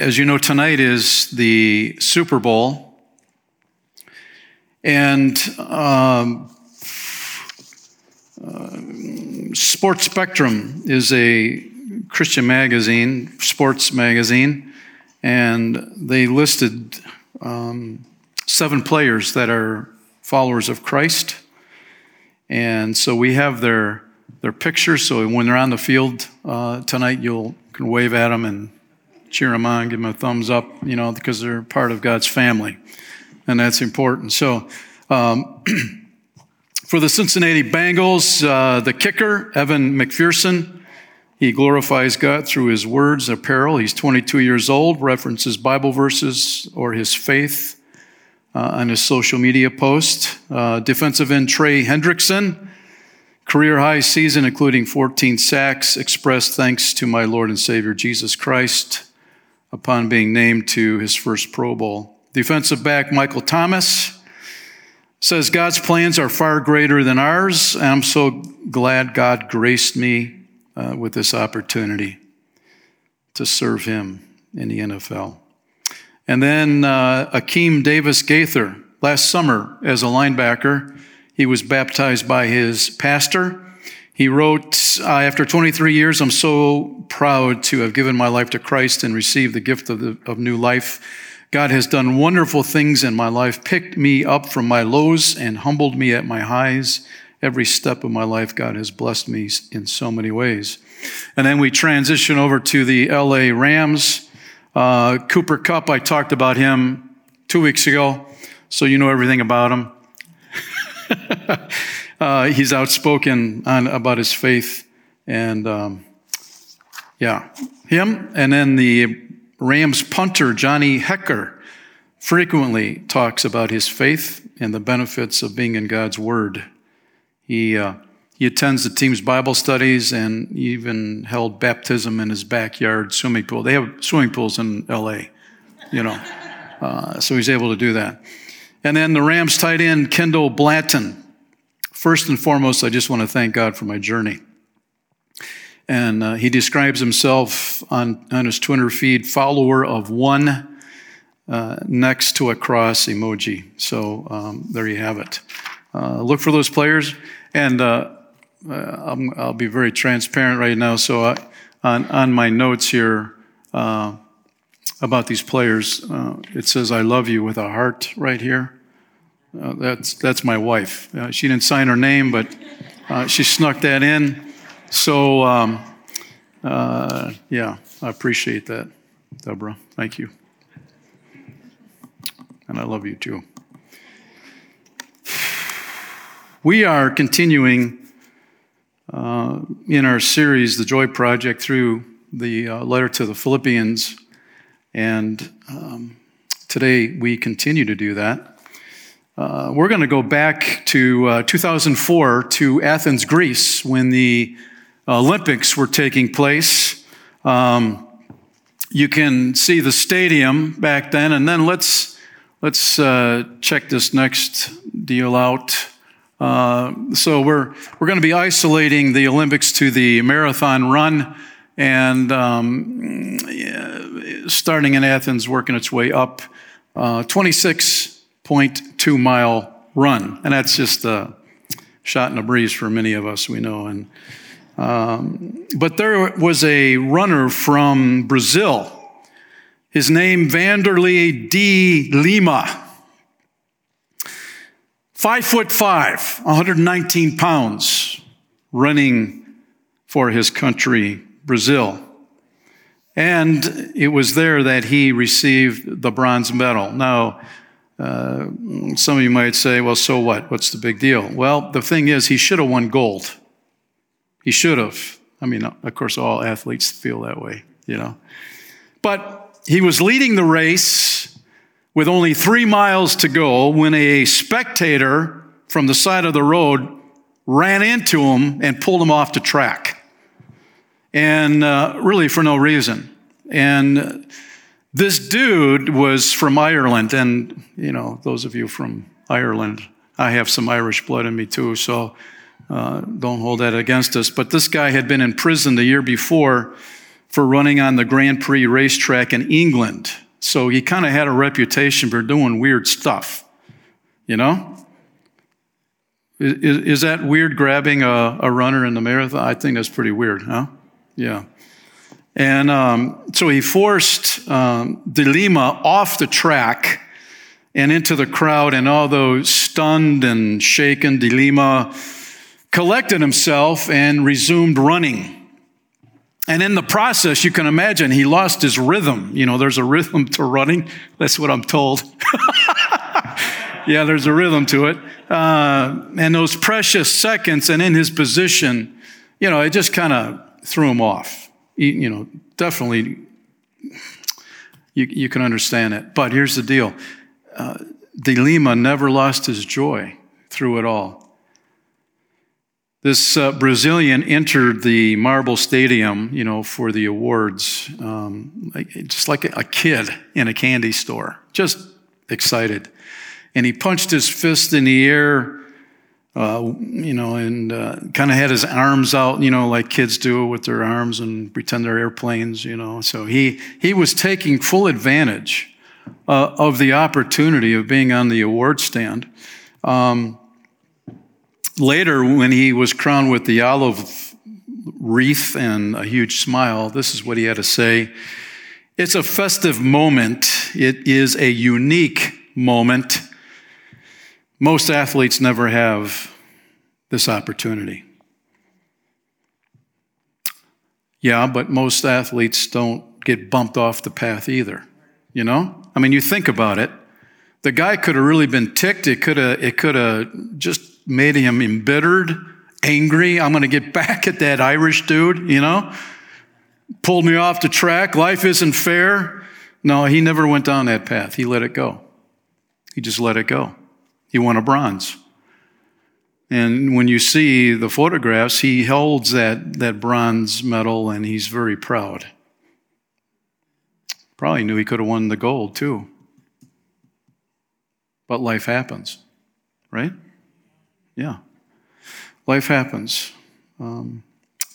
as you know, tonight is the Super Bowl. And um, uh, Sports Spectrum is a Christian magazine, sports magazine, and they listed um, seven players that are followers of Christ. And so we have their, their pictures, so when they're on the field uh, tonight, you'll can wave at them and cheer them on, give them a thumbs up, you know, because they're part of God's family. And that's important. So, um, for the Cincinnati Bengals, uh, the kicker, Evan McPherson, he glorifies God through his words, apparel. He's 22 years old, references Bible verses or his faith uh, on his social media post. Uh, defensive end Trey Hendrickson, career high season, including 14 sacks, expressed thanks to my Lord and Savior Jesus Christ upon being named to his first Pro Bowl. Defensive back Michael Thomas says God's plans are far greater than ours, and I'm so glad God graced me uh, with this opportunity to serve him in the NFL. And then uh, Akeem Davis Gaither, last summer as a linebacker, he was baptized by his pastor. He wrote, After 23 years, I'm so proud to have given my life to Christ and received the gift of, the, of new life. God has done wonderful things in my life, picked me up from my lows and humbled me at my highs. Every step of my life, God has blessed me in so many ways. And then we transition over to the LA Rams. Uh, Cooper Kupp, I talked about him two weeks ago, so you know everything about him. uh, he's outspoken on, about his faith, and um, yeah, him. And then the Rams punter, Johnny Hekker, frequently talks about his faith and the benefits of being in God's Word. He, uh, he attends the team's Bible studies and even held baptism in his backyard swimming pool. They have swimming pools in LA, you know, uh, so he's able to do that. And then the Rams tight end, Kendall Blanton. First and foremost, I just want to thank God for my journey. And uh, he describes himself on, on his Twitter feed, follower of one uh, next to a cross emoji. So um, there you have it. Uh, look for those players. And uh, uh, i will be very transparent right now. So I, on, on my notes here uh, about these players, uh, it says, I love you with a heart right here. Uh, that's, that's my wife. Uh, she didn't sign her name, but she snuck that in. So, um, yeah, I appreciate that, Deborah. Thank you. And I love you too. We are continuing uh, in our series, The Joy Project, through the uh, letter to the Philippians. And um, today we continue to do that. Uh, we're going to go back to uh, 2004 to Athens, Greece, when the Olympics were taking place. Um, you can see the stadium back then, and then let's let's uh, check this next deal out. Uh, so we're we're going to be isolating the Olympics to the marathon run, and um, starting in Athens, working its way up, uh, 26.2 mile run, and that's just a shot in a breeze for many of us, we know. And um, but there was a runner from Brazil. His name Vanderlei de Lima. Five foot five, 119 pounds, running for his country, Brazil. And it was there that he received the bronze medal. Now, uh, some of you might say, well, so what? What's the big deal? Well, the thing is, he should have won gold. He should have. I mean, of course, all athletes feel that way, you know. But he was leading the race with only three miles to go when a spectator from the side of the road ran into him and pulled him off the track. And uh, really for no reason. And this dude was from Ireland. And, you know, those of you from Ireland, I have some Irish blood in me too, so uh, don't hold that against us. But this guy had been in prison the year before for running on the Grand Prix racetrack in England. So he kind of had a reputation for doing weird stuff, you know? Is, is that weird grabbing a, a runner in the marathon? I think that's pretty weird, huh? Yeah. And um, so he forced um, de Lima off the track and into the crowd, and although stunned and shaken, de Lima collected himself and resumed running. And in the process, you can imagine he lost his rhythm. You know, there's a rhythm to running. That's what I'm told. yeah, there's a rhythm to it. Uh, and those precious seconds and in his position, you know, it just kind of threw him off. You, know, definitely, you, you can understand it. But here's the deal uh, De Lima never lost his joy through it all. This uh, Brazilian entered the Marble Stadium, you know, for the awards, um, just like a kid in a candy store, just excited. And he punched his fist in the air, uh, you know, and uh, kind of had his arms out, you know, like kids do with their arms and pretend they're airplanes, you know. So he he was taking full advantage uh, of the opportunity of being on the award stand. Um, Later, when he was crowned with the olive wreath and a huge smile, this is what he had to say. It's a festive moment. It is a unique moment. Most athletes never have this opportunity. Yeah, but most athletes don't get bumped off the path either. You know? I mean, you think about it. The guy could have really been ticked. It could have, it could have just made him embittered, angry. I'm going to get back at that Irish dude, you know? Pulled me off the track. Life isn't fair. No, he never went down that path. He let it go. He just let it go. He won a bronze. And when you see the photographs, he holds that, that bronze medal and he's very proud. Probably knew he could have won the gold too. But life happens, right? Yeah. Life happens. Um,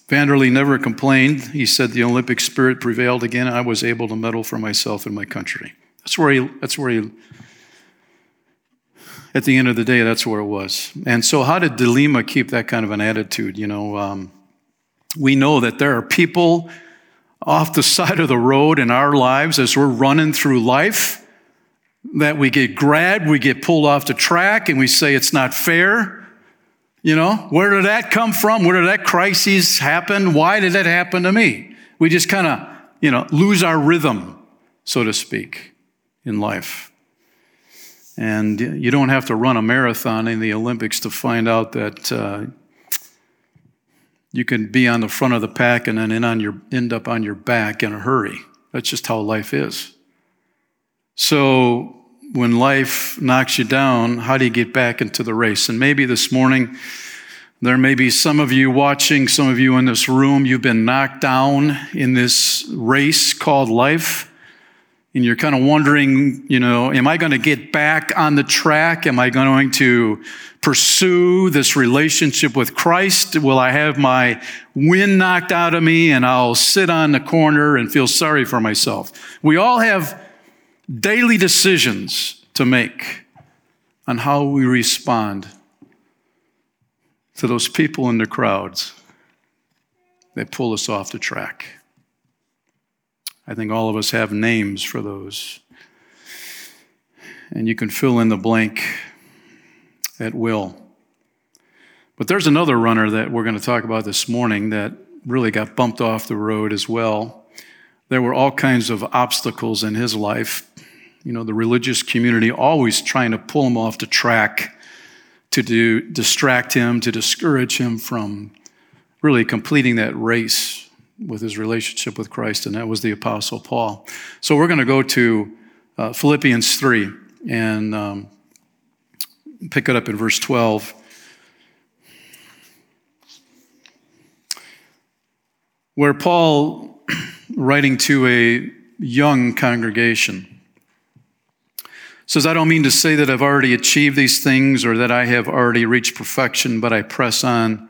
Vanderlei never complained. He said the Olympic spirit prevailed again. I was able to medal for myself and my country. That's where he, that's where he, at the end of the day, that's where it was. And so, how did de Lima keep that kind of an attitude? You know, um, we know that there are people off the side of the road in our lives as we're running through life that we get grabbed, we get pulled off the track, and we say it's not fair. You know, where did that come from? Where did that crisis happen? Why did that happen to me? We just kind of, you know, lose our rhythm, so to speak, in life. And you don't have to run a marathon in the Olympics to find out that uh, you can be on the front of the pack and then on your, end up on your back in a hurry. That's just how life is. So when life knocks you down, how do you get back into the race? And maybe this morning, there may be some of you watching, some of you in this room, you've been knocked down in this race called life. And you're kind of wondering, you know, am I going to get back on the track? Am I going to pursue this relationship with Christ? Will I have my wind knocked out of me and I'll sit on the corner and feel sorry for myself? We all have daily decisions to make on how we respond to those people in the crowds that pull us off the track. I think all of us have names for those. And you can fill in the blank at will. But there's another runner that we're going to talk about this morning that really got bumped off the road as well. There were all kinds of obstacles in his life you know, the religious community always trying to pull him off the track to do, distract him, to discourage him from really completing that race with his relationship with Christ, and that was the Apostle Paul. So we're going to go to uh, Philippians 3 and um, pick it up in verse 12. Where Paul, writing to a young congregation, says, I don't mean to say that I've already achieved these things or that I have already reached perfection, but I press on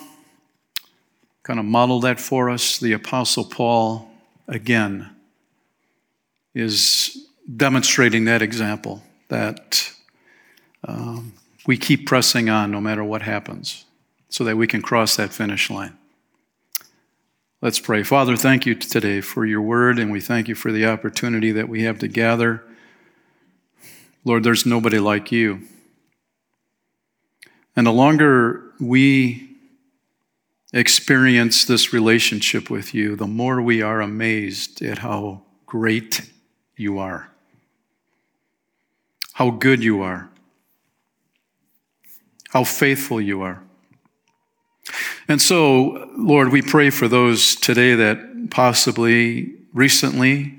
kind of modeled that for us. The Apostle Paul, again, is demonstrating that example that um, we keep pressing on no matter what happens so that we can cross that finish line. Let's pray. Father, thank you today for your word, and we thank you for the opportunity that we have to gather. Lord, there's nobody like you. And the longer we experience this relationship with you, the more we are amazed at how great you are, how good you are, how faithful you are. And so, Lord, we pray for those today that possibly recently,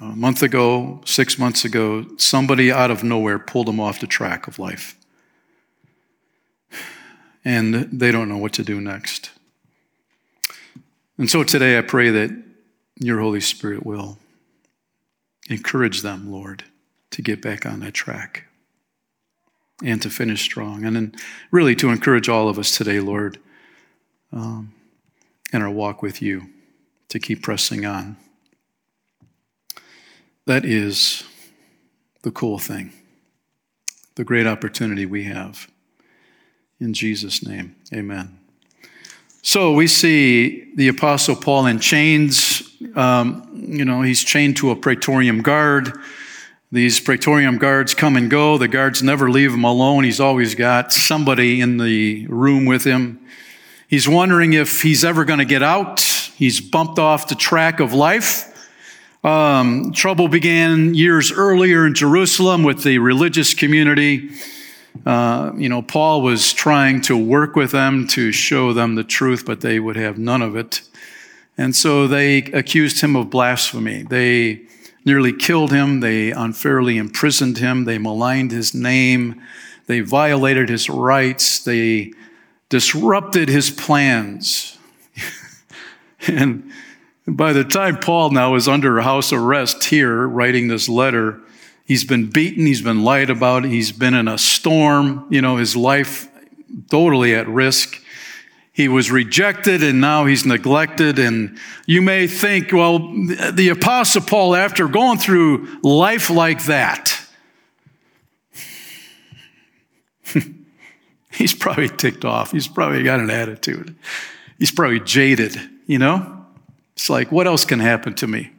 a month ago, six months ago, somebody out of nowhere pulled them off the track of life. And they don't know what to do next. And so today I pray that your Holy Spirit will encourage them, Lord, to get back on that track and to finish strong. And then, really, to encourage all of us today, Lord, um, in our walk with you, to keep pressing on. That is the cool thing, the great opportunity we have. In Jesus' name, amen. So we see the Apostle Paul in chains. Um, you know, he's chained to a praetorium guard. These praetorium guards come and go. The guards never leave him alone. He's always got somebody in the room with him. He's wondering if he's ever going to get out. He's bumped off the track of life. Um, trouble began years earlier in Jerusalem with the religious community. Uh, you know, Paul was trying to work with them to show them the truth, but they would have none of it. And so they accused him of blasphemy. They nearly killed him. They unfairly imprisoned him. They maligned his name. They violated his rights. They disrupted his plans. and by the time Paul now is under house arrest here, writing this letter, he's been beaten, he's been lied about, he's been in a storm, you know, his life totally at risk. He was rejected and now he's neglected. And you may think, well, the Apostle Paul, after going through life like that, he's probably ticked off. He's probably got an attitude. He's probably jaded, you know? It's like, what else can happen to me?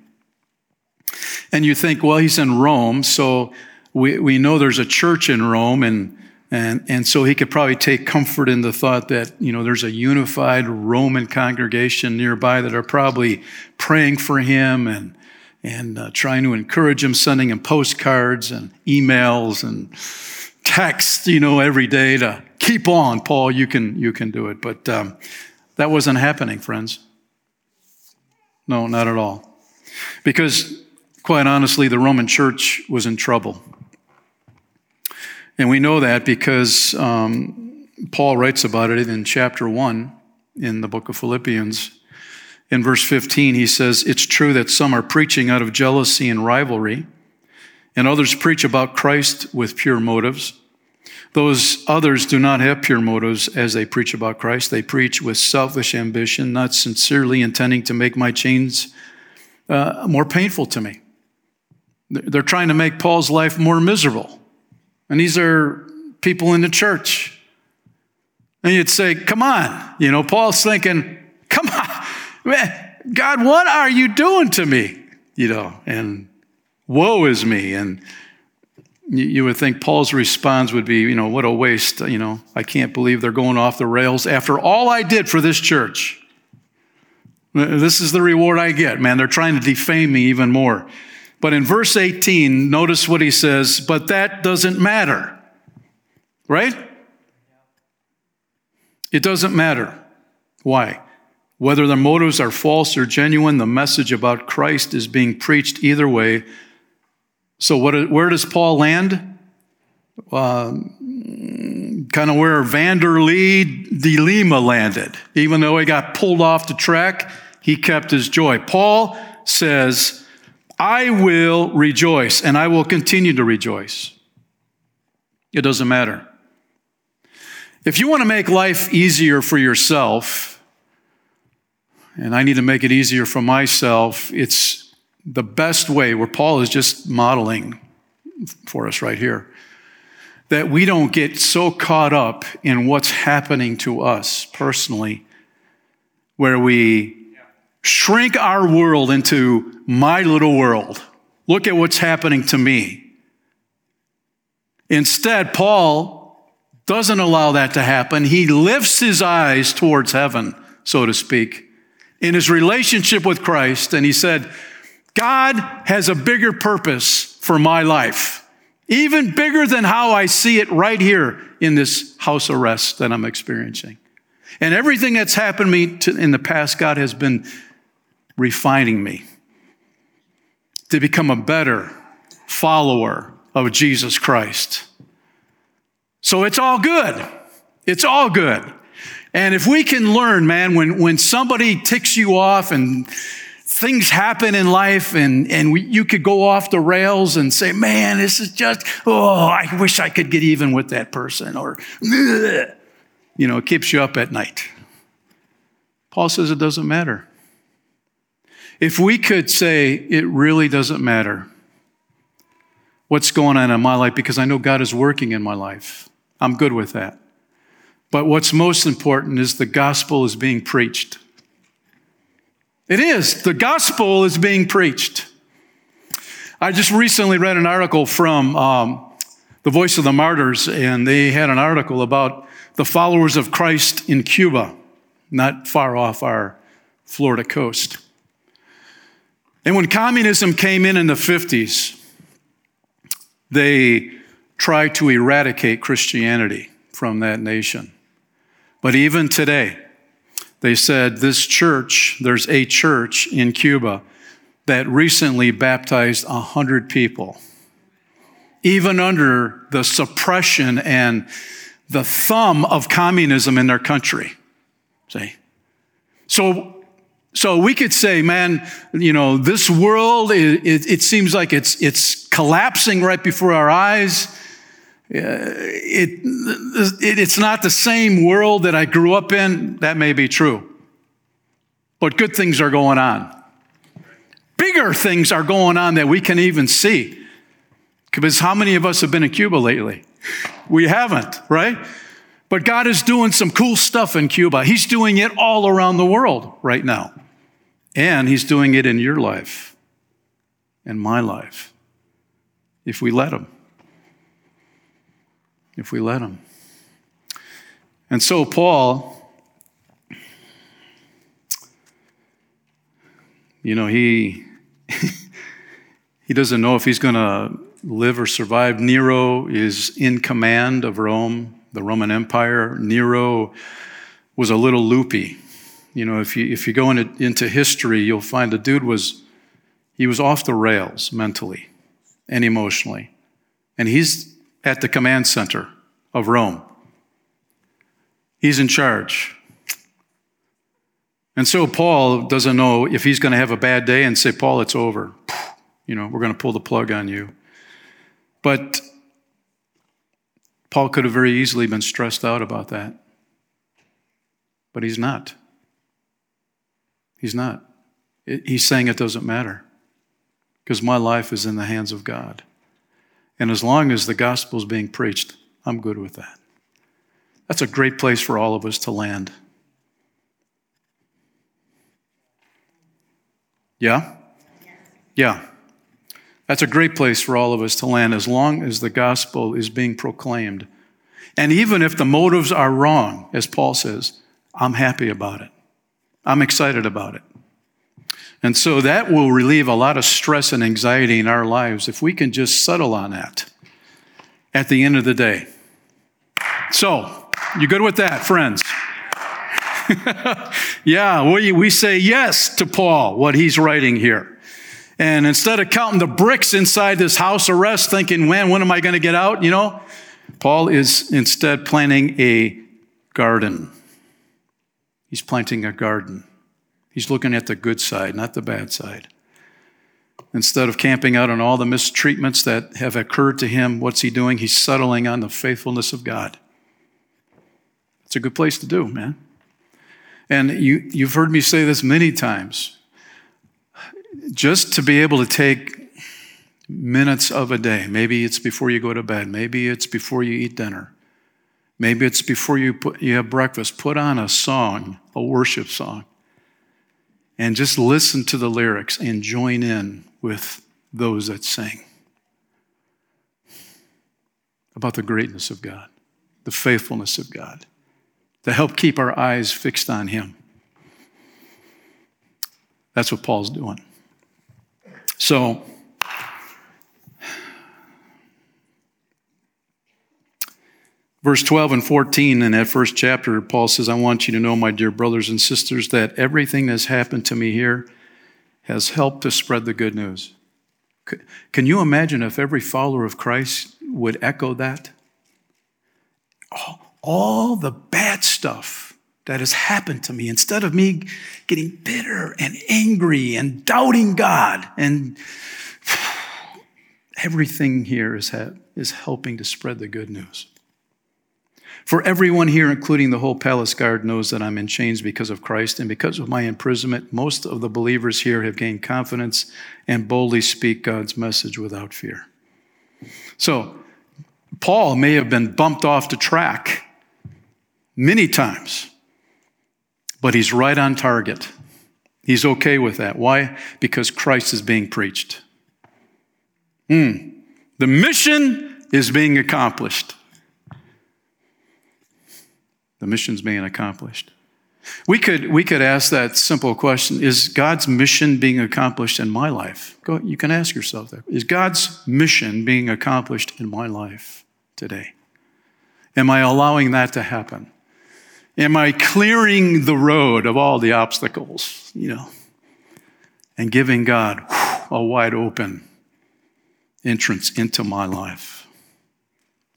And you think, well, he's in Rome, so we, we know there's a church in Rome, and and, and so he could probably take comfort in the thought that, you know, there's a unified Roman congregation nearby that are probably praying for him and, and uh, trying to encourage him, sending him postcards and emails and texts, you know, every day to keep on, Paul, you can, you can do it. But um, that wasn't happening, friends. No, not at all. Because, quite honestly, the Roman church was in trouble. And we know that because um, Paul writes about it in chapter 1 in the book of Philippians. In verse 15, he says, It's true that some are preaching out of jealousy and rivalry, and others preach about Christ with pure motives. Those others do not have pure motives as they preach about Christ. They preach with selfish ambition, not sincerely intending to make my chains uh, more painful to me. They're trying to make Paul's life more miserable. And these are people in the church. And you'd say, come on. You know, Paul's thinking, come on, man, God, what are you doing to me? You know, and woe is me. And you would think Paul's response would be, you know, what a waste. You know, I can't believe they're going off the rails after all I did for this church. This is the reward I get, man. They're trying to defame me even more. But in verse 18, notice what he says, but that doesn't matter. Right? It doesn't matter. Why? Whether the motives are false or genuine, the message about Christ is being preached either way. So, what, where does Paul land? Uh, kind of where Vanderlei de Lima landed. Even though he got pulled off the track, he kept his joy. Paul says, I will rejoice and I will continue to rejoice. It doesn't matter. If you want to make life easier for yourself, and I need to make it easier for myself, it's the best way where Paul is just modeling for us right here that we don't get so caught up in what's happening to us personally, where we shrink our world into my little world. Look at what's happening to me. Instead, Paul doesn't allow that to happen. He lifts his eyes towards heaven, so to speak, in his relationship with Christ, and he said, God has a bigger purpose for my life even bigger than how I see it right here in this house arrest that I'm experiencing. And everything that's happened to me in the past, God has been refining me to become a better follower of Jesus Christ. So it's all good. It's all good. And if we can learn, man, when, when somebody ticks you off and things happen in life and, and we, you could go off the rails and say, man, this is just, oh, I wish I could get even with that person. Or, you know, it keeps you up at night. Paul says it doesn't matter. If we could say it really doesn't matter what's going on in my life because I know God is working in my life, I'm good with that. But what's most important is the gospel is being preached. It is. The gospel is being preached. I just recently read an article from um, the Voice of the Martyrs, and they had an article about the followers of Christ in Cuba, not far off our Florida coast. And when communism came in in the 50s, they tried to eradicate Christianity from that nation. But even today, they said this church, there's a church in Cuba that recently baptized 100 people. Even under the suppression and the thumb of communism in their country. See? So, so we could say, man, you know, this world, it, it, it seems like it's, it's collapsing right before our eyes. Uh, it, it, it's not the same world that I grew up in. That may be true. But good things are going on. Bigger things are going on that we can even see. Because how many of us have been in Cuba lately? We haven't, right? But God is doing some cool stuff in Cuba. He's doing it all around the world right now. And He's doing it in your life, in my life, if we let Him if we let him. And so, Paul, you know, he, he doesn't know if he's going to live or survive. Nero is in command of Rome, the Roman Empire. Nero was a little loopy. You know, if you, if you go into, into history, you'll find the dude was, he was off the rails mentally and emotionally. And he's at the command center of Rome. He's in charge. And so Paul doesn't know if he's going to have a bad day and say, Paul, it's over. You know, we're going to pull the plug on you. But Paul could have very easily been stressed out about that. But he's not. He's not. He's saying it doesn't matter because my life is in the hands of God. And as long as the gospel is being preached, I'm good with that. That's a great place for all of us to land. Yeah? Yeah. That's a great place for all of us to land as long as the gospel is being proclaimed. And even if the motives are wrong, as Paul says, I'm happy about it. I'm excited about it. And so that will relieve a lot of stress and anxiety in our lives if we can just settle on that at the end of the day. So, you good with that, friends? Yeah, we, we say yes to Paul, what he's writing here. And instead of counting the bricks inside this house arrest, thinking, man, when am I going to get out? You know, Paul is instead planting a garden. He's planting a garden. He's looking at the good side, not the bad side. Instead of camping out on all the mistreatments that have occurred to him, what's he doing? He's settling on the faithfulness of God. It's a good place to do, man. And you, you've heard me say this many times. Just to be able to take minutes of a day, maybe it's before you go to bed, maybe it's before you eat dinner, maybe it's before you, put, you have breakfast, put on a song, a worship song, and just listen to the lyrics and join in with those that sing about the greatness of God, the faithfulness of God, to help keep our eyes fixed on Him. That's what Paul's doing. So, verse 12 and 14 in that first chapter, Paul says, I want you to know, my dear brothers and sisters, that everything that's happened to me here has helped to spread the good news. Can you imagine if every follower of Christ would echo that? All, the bad stuff that has happened to me, instead of me getting bitter and angry and doubting God, and everything here is, is helping to spread the good news. For everyone here, including the whole palace guard, knows that I'm in chains because of Christ, and because of my imprisonment, most of the believers here have gained confidence and boldly speak God's message without fear. So, Paul may have been bumped off the track many times, but he's right on target. He's okay with that. Why? Because Christ is being preached. Mm. The mission is being accomplished. The mission's being accomplished. We could, we could ask that simple question Is God's mission being accomplished in my life? Go, you can ask yourself that. Is God's mission being accomplished in my life today? Am I allowing that to happen? Am I clearing the road of all the obstacles, you know, and giving God a wide open entrance into my life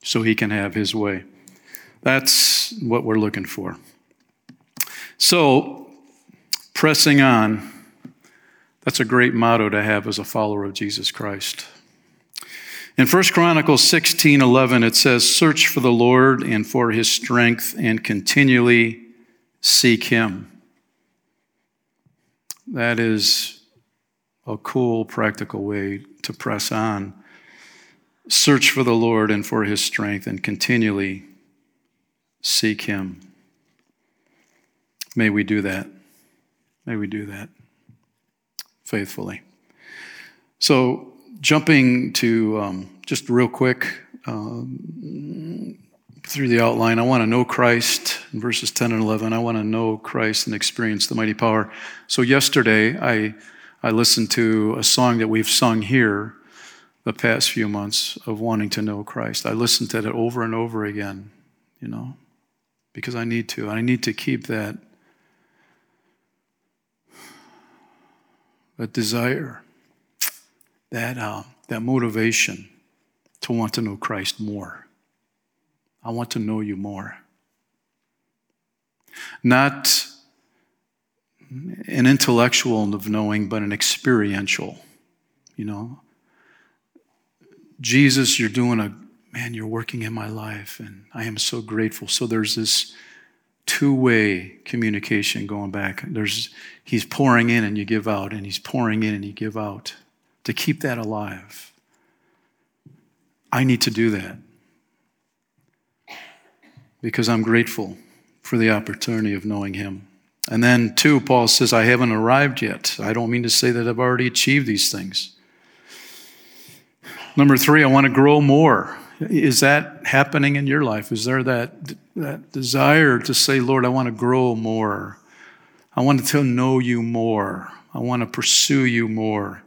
so he can have his way? That's what we're looking for. So, pressing on, that's a great motto to have as a follower of Jesus Christ. In 1 Chronicles 16 11, it says, Search for the Lord and for his strength and continually seek him. That is a cool, practical way to press on. Search for the Lord and for his strength and continually seek Him. May we do that. May we do that faithfully. So, jumping to um, just real quick um, through the outline, I want to know Christ in verses 10 and 11. I want to know Christ and experience the mighty power. So, yesterday, I, I listened to a song that we've sung here the past few months of wanting to know Christ. I listened to it over and over again, you know because I need to. I need to keep that, that desire, that, uh, that motivation to want to know Christ more. I want to know you more. Not an intellectual of knowing, but an experiential. You know, Jesus, you're doing a man, you're working in my life, and I am so grateful. So there's this two way communication going back. There's, he's pouring in and you give out, and he's pouring in and you give out. To keep that alive, I need to do that because I'm grateful for the opportunity of knowing him. And then, two, Paul says, I haven't arrived yet. I don't mean to say that I've already achieved these things. Number three, I want to grow more. Is that happening in your life? Is there that, that desire to say, Lord, I want to grow more? I want to know you more. I want to pursue you more.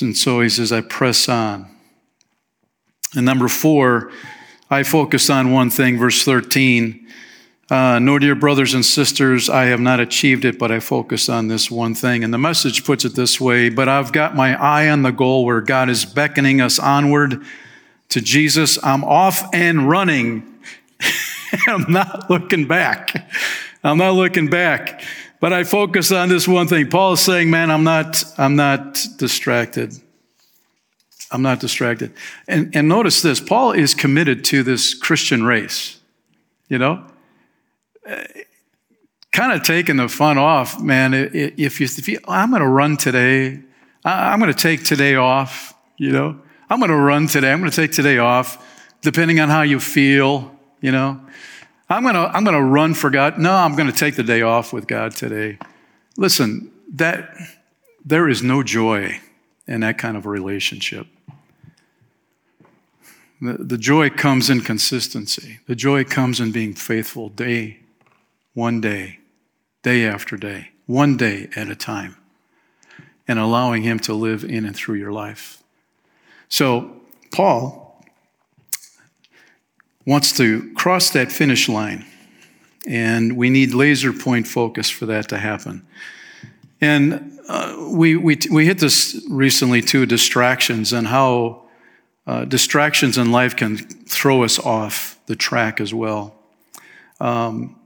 And so he says, I press on. And number four, I focus on one thing, verse 13. Uh, no, dear brothers and sisters, I have not achieved it, but I focus on this one thing. And the message puts it this way But I've got my eye on the goal where God is beckoning us onward to Jesus. I'm off and running. I'm not looking back. I'm not looking back. But I focus on this one thing. Paul is saying, man, I'm not, I'm not distracted. I'm not distracted. And, and notice this Paul is committed to this Christian race, you know? kind of taking the fun off, man. If you, if you I'm going to run today, I'm going to take today off, you know? I'm going to run today. I'm going to take today off, depending on how you feel, you know? I'm going to, I'm going to run for God. No, I'm going to take the day off with God today. Listen, that, there is no joy in that kind of relationship. The, the joy comes in consistency. The joy comes in being faithful day, one day, day after day, one day at a time, and allowing Him to live in and through your life. So, Paul wants to cross that finish line, and we need laser point focus for that to happen. And uh, we, we, we hit this recently too distractions and how uh, distractions in life can throw us off the track as well. Um,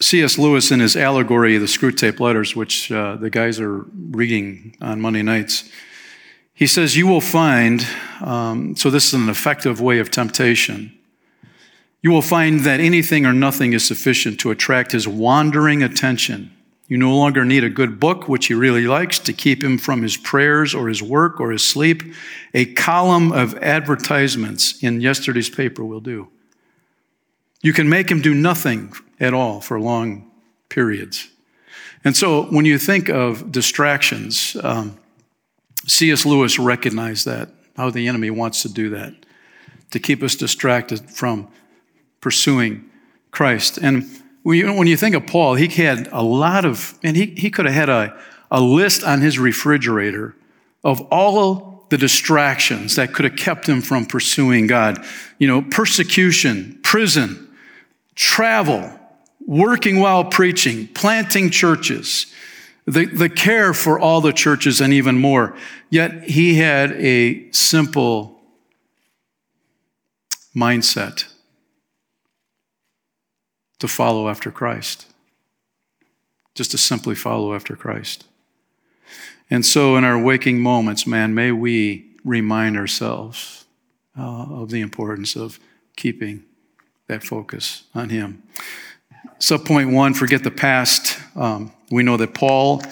C.S. Lewis, in his allegory, the Screwtape Letters, which uh, the guys are reading on Monday nights, he says, You will find, um, so this is an effective way of temptation. You will find that anything or nothing is sufficient to attract his wandering attention you no longer need a good book, which he really likes, to keep him from his prayers or his work or his sleep. A column of advertisements in yesterday's paper will do. You can make him do nothing at all for long periods. And so when you think of distractions, um, C.S. Lewis recognized that, how the enemy wants to do that, to keep us distracted from pursuing Christ. And when you, think of Paul, he had a lot of, and he, he could have had a, a list on his refrigerator of all the distractions that could have kept him from pursuing God. You know, persecution, prison, travel, working while preaching, planting churches, the, the care for all the churches, and even more. Yet he had a simple mindset to follow after Christ, just to simply follow after Christ. And so, in our waking moments, man, may we remind ourselves uh, of the importance of keeping that focus on Him. Subpoint one forget the past. Um, we know that Paul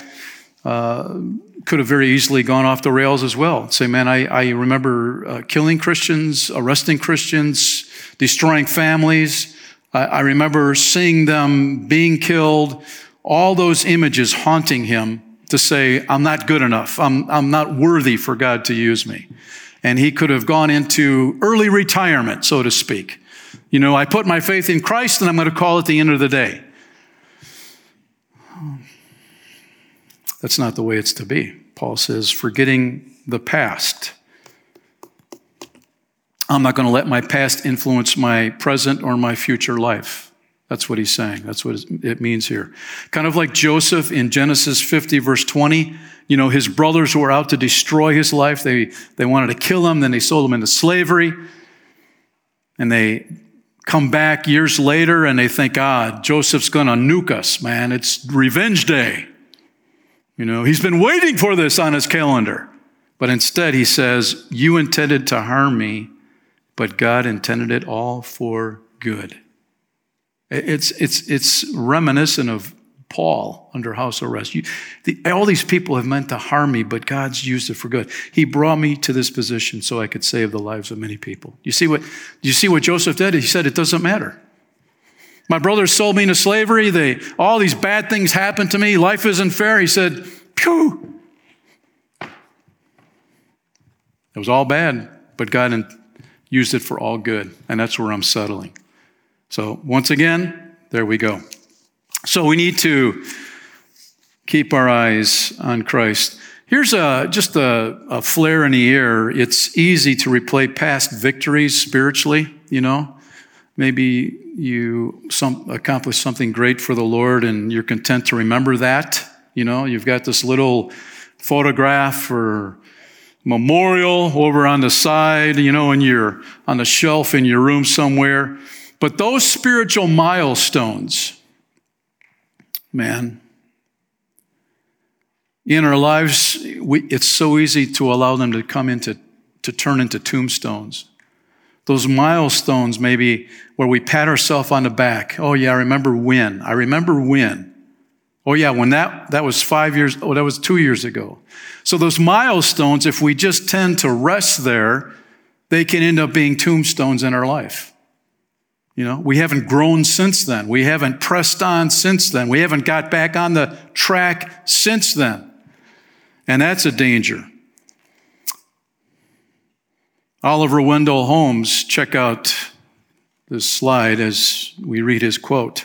uh, could have very easily gone off the rails as well. Say, man, I, I remember uh, killing Christians, arresting Christians, destroying families. I, I remember seeing them being killed, all those images haunting him to say, I'm not good enough. I'm, I'm not worthy for God to use me. And he could have gone into early retirement, so to speak. You know, I put my faith in Christ and I'm going to call it the end of the day. That's not the way it's to be. Paul says, forgetting the past. I'm not going to let my past influence my present or my future life. That's what he's saying. That's what it means here. Kind of like Joseph in Genesis 50, verse 20. You know, his brothers were out to destroy his life. They, they wanted to kill him. Then they sold him into slavery. And they come back years later and they think, ah, Joseph's going to nuke us, man. It's revenge day. You know, he's been waiting for this on his calendar. But instead, he says, You intended to harm me, but God intended it all for good. It's, it's, it's reminiscent of Paul under house arrest. You, the, all these people have meant to harm me, but God's used it for good. He brought me to this position so I could save the lives of many people. You see what, you see what Joseph did? He said, It doesn't matter. My brothers sold me into slavery. They, all these bad things happened to me. Life isn't fair. He said, Phew. It was all bad, but God used it for all good. And that's where I'm settling. So, once again, there we go. So, we need to keep our eyes on Christ. Here's a, just a, a flare in the air. It's easy to replay past victories spiritually, you know. Maybe you some, accomplish something great for the Lord and you're content to remember that. You know, you've got this little photograph or memorial over on the side, you know, and you're on the shelf in your room somewhere. But those spiritual milestones, man, in our lives, we, it's so easy to allow them to come into, to turn into tombstones. Those milestones, maybe where we pat ourselves on the back. Oh, yeah, I remember when. I remember when. Oh, yeah, when that, that was five years, oh, that was two years ago. So those milestones, if we just tend to rest there, they can end up being tombstones in our life. You know, we haven't grown since then. We haven't pressed on since then. We haven't got back on the track since then. And that's a danger. Oliver Wendell Holmes, check out this slide as we read his quote.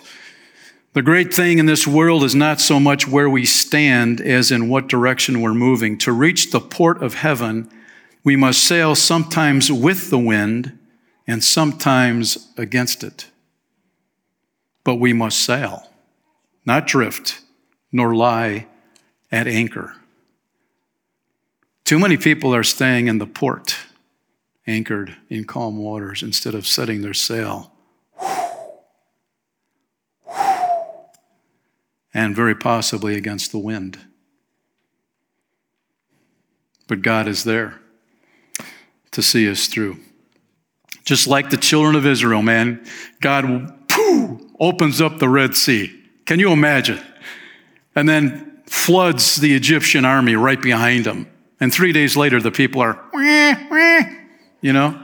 The great thing in this world is not so much where we stand as in what direction we're moving. To reach the port of heaven, we must sail sometimes with the wind and sometimes against it. But we must sail, not drift, nor lie at anchor. Too many people are staying in the port, anchored in calm waters, instead of setting their sail. And very possibly against the wind. But God is there to see us through. Just like the children of Israel, man, God pooh, opens up the Red Sea. Can you imagine? And then floods the Egyptian army right behind them. And three days later, the people are, you know,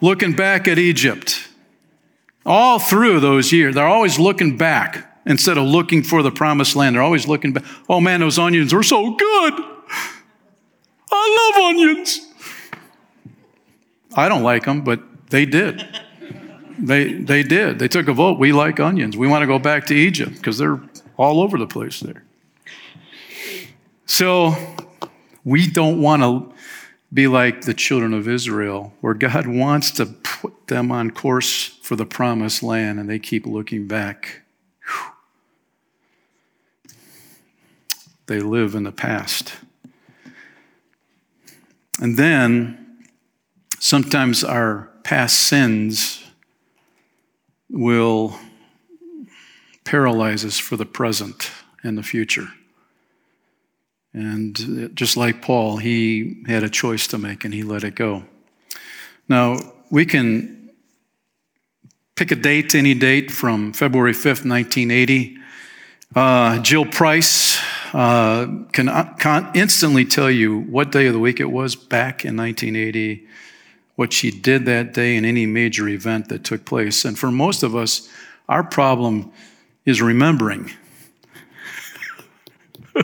looking back at Egypt. All through those years, they're always looking back instead of looking for the promised land. They're always looking back. Oh man, those onions were so good. I love onions. I don't like them, but they did. They, they did. They took a vote. We like onions. We want to go back to Egypt because they're all over the place there. So we don't want to be like the children of Israel, where God wants to put them on course for the promised land and they keep looking back. Whew. They live in the past. And then sometimes our past sins will paralyze us for the present and the future. And just like Paul, he had a choice to make and he let it go. Now, we can pick a date, any date from February 5th, 1980. Uh, Jill Price uh, can, uh, can instantly tell you what day of the week it was back in 1980, what she did that day, and any major event that took place. And for most of us, our problem is remembering.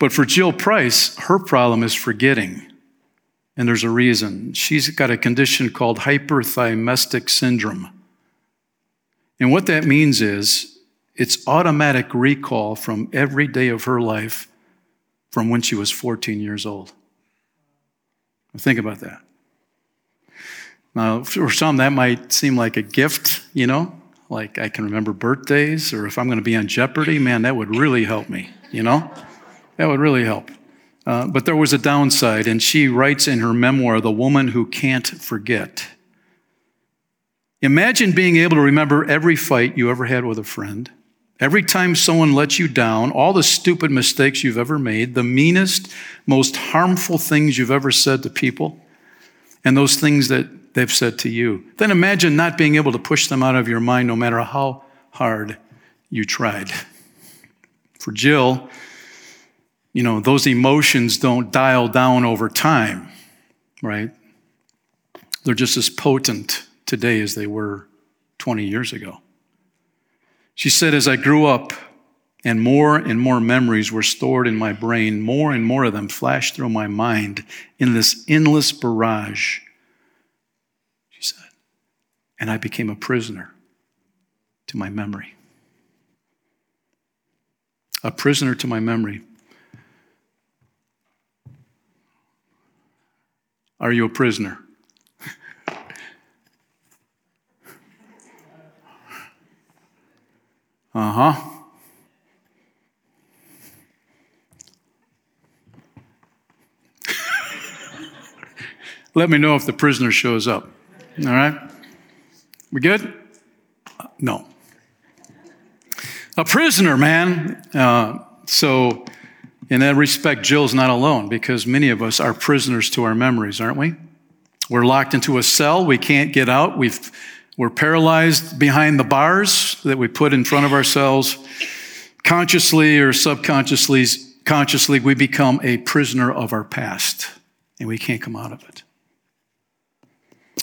But for Jill Price, her problem is forgetting. And there's a reason. She's got a condition called hyperthymestic syndrome. And what that means is it's automatic recall from every day of her life from when she was 14 years old. Think about that. Now, for some, that might seem like a gift, you know, like I can remember birthdays, or if I'm going to be on Jeopardy, man, that would really help me, you know? That would really help. Uh, but there was a downside, and she writes in her memoir, The Woman Who Can't Forget. Imagine being able to remember every fight you ever had with a friend, every time someone let you down, all the stupid mistakes you've ever made, the meanest, most harmful things you've ever said to people, and those things that they've said to you. Then imagine not being able to push them out of your mind no matter how hard you tried. For Jill, you know, those emotions don't dial down over time, right? They're just as potent today as they were 20 years ago. She said, as I grew up and more and more memories were stored in my brain, more and more of them flashed through my mind in this endless barrage. And I became a prisoner to my memory. A prisoner to my memory. Are you a prisoner? Uh huh. Let me know if the prisoner shows up. All right? We good? No. A prisoner, man. Uh, so, in that respect, Jill's not alone because many of us are prisoners to our memories, aren't we? We're locked into a cell. We can't get out. We've, we're paralyzed behind the bars that we put in front of ourselves. Consciously or subconsciously, consciously, we become a prisoner of our past and we can't come out of it.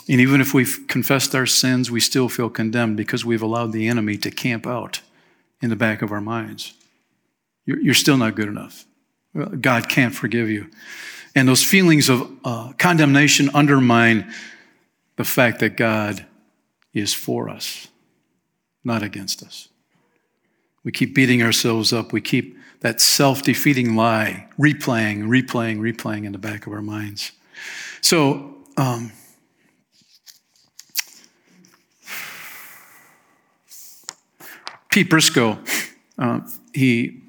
And even if we've confessed our sins, we still feel condemned because we've allowed the enemy to camp out in the back of our minds. You're, you're still not good enough. God can't forgive you. And those feelings of uh, condemnation undermine the fact that God is for us, not against us. We keep beating ourselves up. We keep that self defeating lie replaying, replaying, replaying in the back of our minds. So, um, Pete Briscoe, uh, he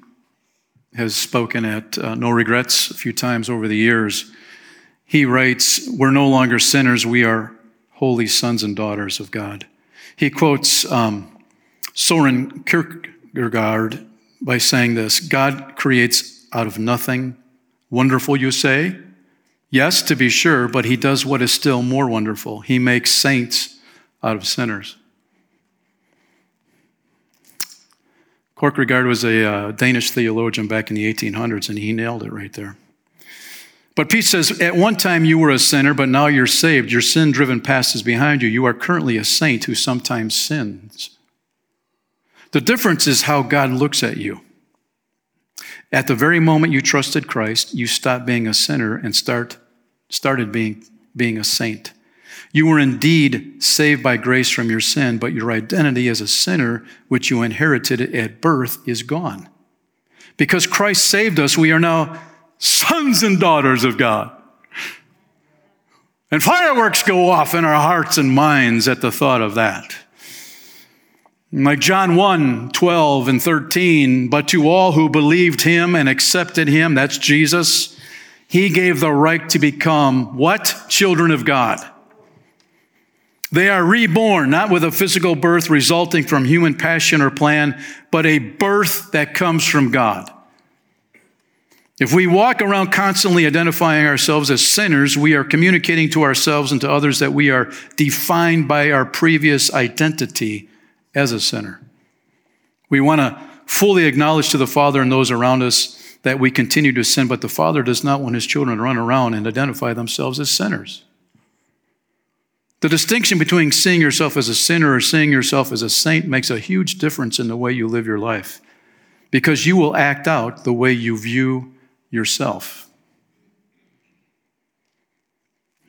has spoken at uh, No Regrets a few times over the years. He writes, We're no longer sinners, we are holy sons and daughters of God. He quotes um, Soren Kierkegaard by saying this God creates out of nothing. Wonderful, you say? Yes, to be sure, but he does what is still more wonderful. He makes saints out of sinners. Kierkegaard was a uh, Danish theologian back in the 1800s, and he nailed it right there. But Pete says, At one time you were a sinner, but now you're saved. Your sin driven past is behind you. You are currently a saint who sometimes sins. The difference is how God looks at you. At the very moment you trusted Christ, you stopped being a sinner and start, started being, being a saint. You were indeed saved by grace from your sin, but your identity as a sinner, which you inherited at birth, is gone. Because Christ saved us, we are now sons and daughters of God. And fireworks go off in our hearts and minds at the thought of that. Like John 1 12 and 13, but to all who believed him and accepted him, that's Jesus, he gave the right to become what? Children of God. They are reborn, not with a physical birth resulting from human passion or plan, but a birth that comes from God. If we walk around constantly identifying ourselves as sinners, we are communicating to ourselves and to others that we are defined by our previous identity as a sinner. We want to fully acknowledge to the Father and those around us that we continue to sin, but the Father does not want his children to run around and identify themselves as sinners. The distinction between seeing yourself as a sinner or seeing yourself as a saint makes a huge difference in the way you live your life because you will act out the way you view yourself.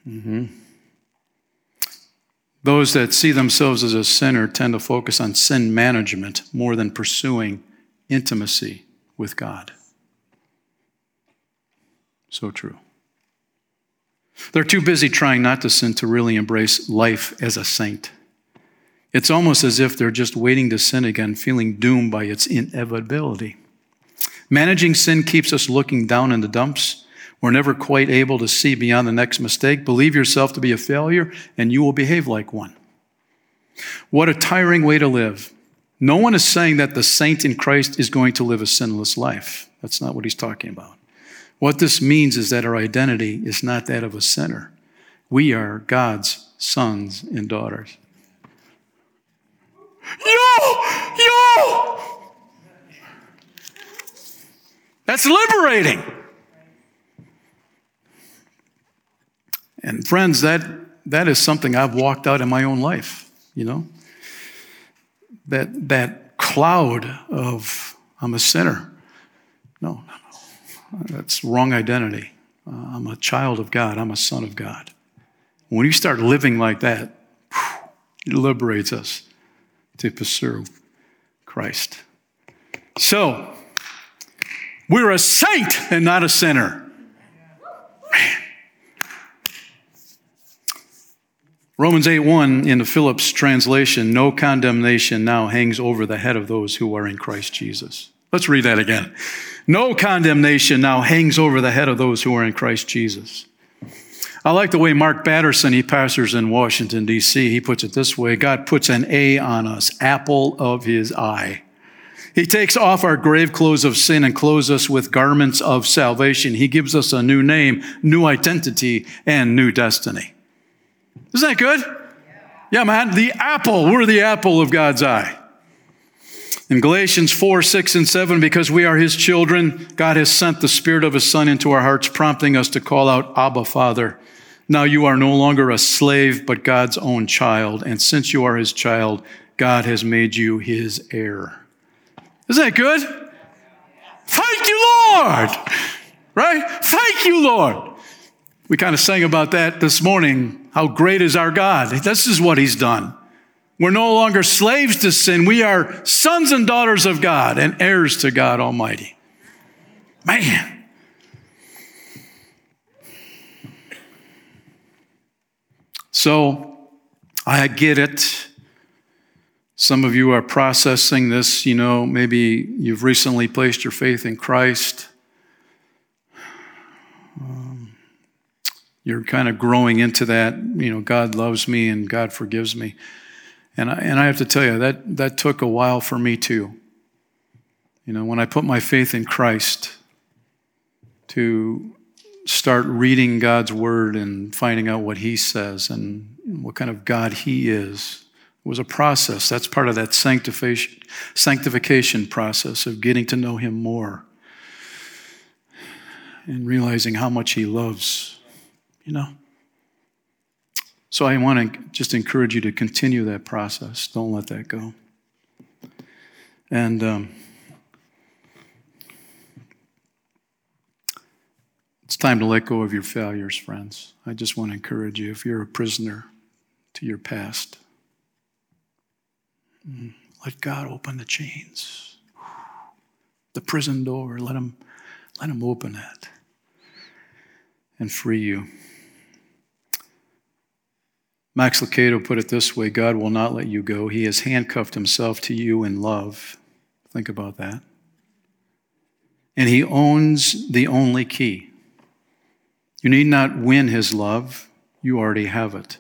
Mm-hmm. Those that see themselves as a sinner tend to focus on sin management more than pursuing intimacy with God. So true. They're too busy trying not to sin to really embrace life as a saint. It's almost as if they're just waiting to sin again, feeling doomed by its inevitability. Managing sin keeps us looking down in the dumps. We're never quite able to see beyond the next mistake. Believe yourself to be a failure, and you will behave like one. What a tiring way to live. No one is saying that the saint in Christ is going to live a sinless life. That's not what he's talking about. What this means is that our identity is not that of a sinner. We are God's sons and daughters. Yo! Yo! That's liberating. And friends, that, that is something I've walked out in my own life, you know? That, that cloud of, I'm a sinner. No, that's wrong identity. Uh, I'm a child of God. I'm a son of God. When you start living like that, it liberates us to pursue Christ. So, we're a saint and not a sinner. Man. Romans 8 1 in the Phillips translation, no condemnation now hangs over the head of those who are in Christ Jesus. Let's read that again. No condemnation now hangs over the head of those who are in Christ Jesus. I like the way Mark Batterson, he pastors in Washington, D.C., he puts it this way God puts an A on us, apple of his eye. He takes off our grave clothes of sin and clothes us with garments of salvation. He gives us a new name, new identity, and new destiny. Isn't that good? Yeah, man. The apple. We're the apple of God's eye. In Galatians 4, 6, and 7, because we are his children, God has sent the Spirit of his Son into our hearts, prompting us to call out, Abba, Father. Now you are no longer a slave, but God's own child. And since you are his child, God has made you his heir. Isn't that good? Thank you, Lord. Right? Thank you, Lord. We kind of sang about that this morning. How great is our God? This is what he's done. We're no longer slaves to sin. We are sons and daughters of God and heirs to God Almighty. Man. So I get it. Some of you are processing this, you know, maybe you've recently placed your faith in Christ. Um, you're kind of growing into that, you know, God loves me and God forgives me. And I, and I have to tell you, that, that took a while for me too. You know, when I put my faith in Christ to start reading God's word and finding out what He says and what kind of God He is, it was a process. That's part of that sanctification, sanctification process of getting to know Him more and realizing how much He loves, you know. So I want to just encourage you to continue that process. Don't let that go. And um, it's time to let go of your failures, friends. I just want to encourage you if you're a prisoner to your past, mm, let God open the chains, the prison door. Let Him, let Him open it and free you. Max Lucado put it this way God will not let you go. He has handcuffed himself to you in love. Think about that. And he owns the only key. You need not win his love, you already have it.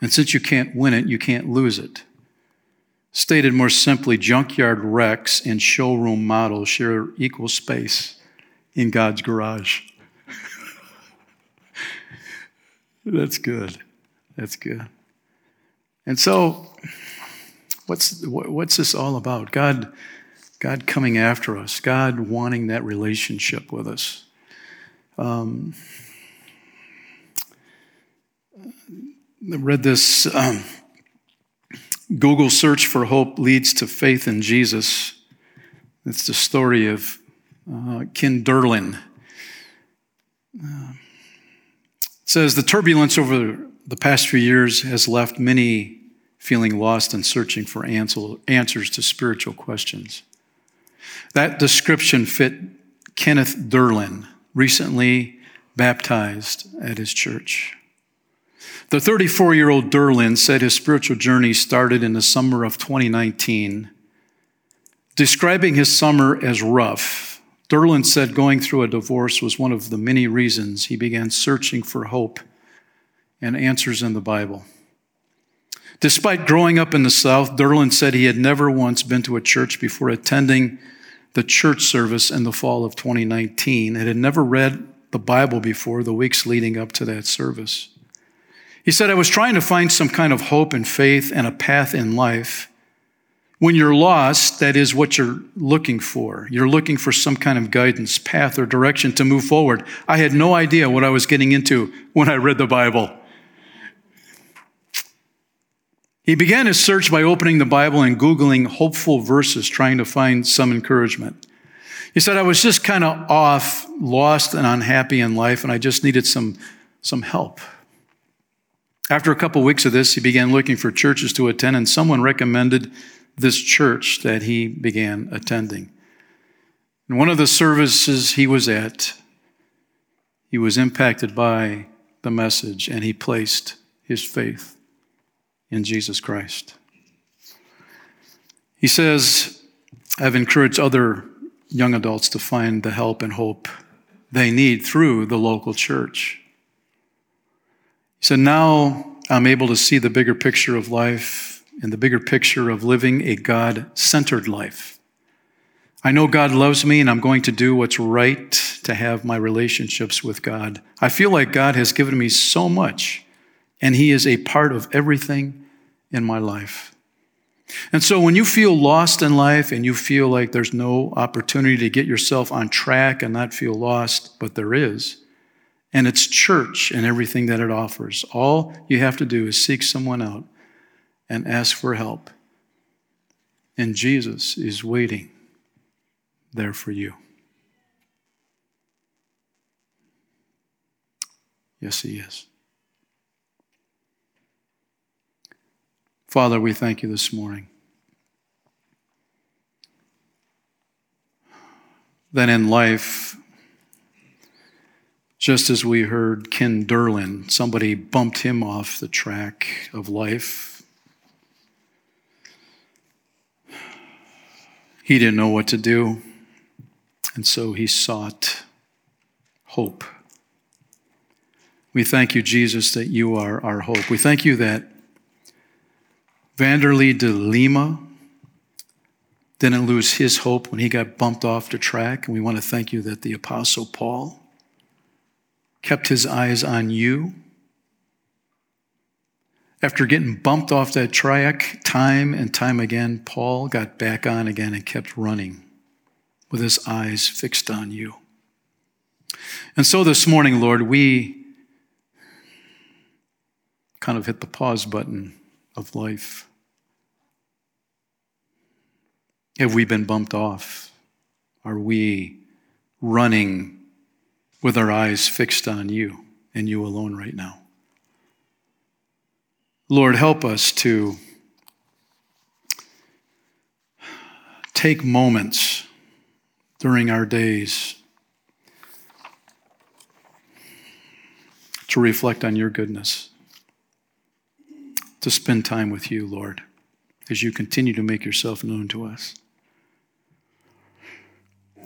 And since you can't win it, you can't lose it. Stated more simply, junkyard wrecks and showroom models share equal space in God's garage. That's good. That's good. And so, what's, what's this all about? God, God coming after us, God wanting that relationship with us. Um, I read this um, Google search for hope leads to faith in Jesus. It's the story of uh, Ken Derlin. Uh, says the turbulence over the past few years has left many feeling lost and searching for answers to spiritual questions. That description fit Kenneth Derlin, recently baptized at his church. The 34 year old Derlin said his spiritual journey started in the summer of 2019. Describing his summer as rough, Derlin said going through a divorce was one of the many reasons he began searching for hope and answers in the Bible. Despite growing up in the South, Derlin said he had never once been to a church before attending the church service in the fall of 2019 and had never read the Bible before the weeks leading up to that service. He said, I was trying to find some kind of hope and faith and a path in life. When you're lost, that is what you're looking for. You're looking for some kind of guidance, path, or direction to move forward. I had no idea what I was getting into when I read the Bible. He began his search by opening the Bible and Googling hopeful verses, trying to find some encouragement. He said, I was just kind of off, lost, and unhappy in life, and I just needed some, some help. After a couple weeks of this, he began looking for churches to attend, and someone recommended this church that he began attending. In one of the services he was at, he was impacted by the message, and he placed his faith in Jesus Christ. He says, I've encouraged other young adults to find the help and hope they need through the local church. He said, Now I'm able to see the bigger picture of life and the bigger picture of living a God centered life. I know God loves me and I'm going to do what's right to have my relationships with God. I feel like God has given me so much and He is a part of everything in my life. And so when you feel lost in life and you feel like there's no opportunity to get yourself on track and not feel lost, but there is, and it's church and everything that it offers, all you have to do is seek someone out and ask for help. And Jesus is waiting there for you. Yes, He is. Father, we thank you this morning. That in life, just as we heard Ken Derlin, somebody bumped him off the track of life. He didn't know what to do, and so he sought hope. We thank you, Jesus, that you are our hope. We thank you that Vanderlei de Lima didn't lose his hope when he got bumped off the track. And we want to thank you that the Apostle Paul kept his eyes on you. After getting bumped off that track time and time again, Paul got back on again and kept running with his eyes fixed on you. And so this morning, Lord, we kind of hit the pause button of life. Have we been bumped off? Are we running with our eyes fixed on you and you alone right now? Lord, help us to take moments during our days to reflect on your goodness, to spend time with you, Lord, as you continue to make yourself known to us.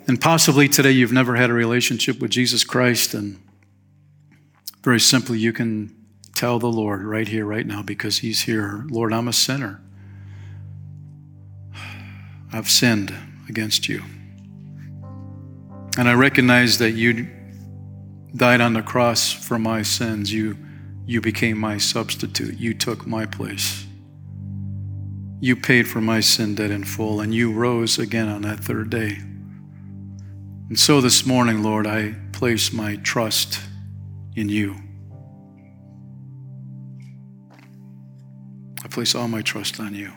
And possibly today you've never had a relationship with Jesus Christ, and very simply, you can tell the Lord right here, right now, because He's here Lord, I'm a sinner. I've sinned against you. And I recognize that you died on the cross for my sins. You, you became my substitute. You took my place. You paid for my sin debt in full, and you rose again on that third day. And so this morning, Lord, I place my trust in you. I place all my trust on you.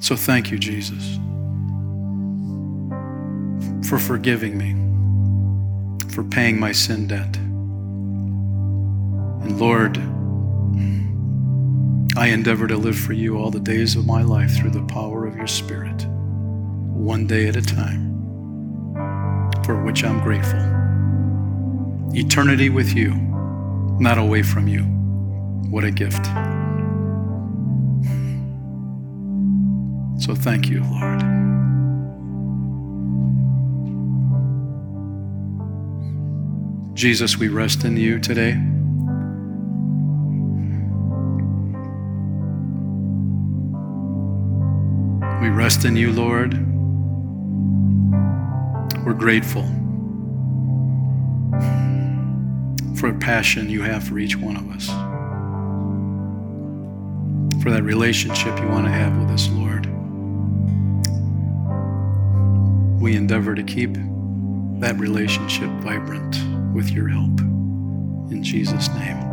So thank you, Jesus, for forgiving me, for paying my sin debt. And Lord, I endeavor to live for you all the days of my life through the power of your Spirit one day at a time, for which I'm grateful. Eternity with you, not away from you. What a gift. So thank you, Lord. Jesus, we rest in you today. We rest in you, Lord. We're grateful for the passion you have for each one of us, for that relationship you want to have with us, Lord. We endeavor to keep that relationship vibrant with your help. In Jesus' name.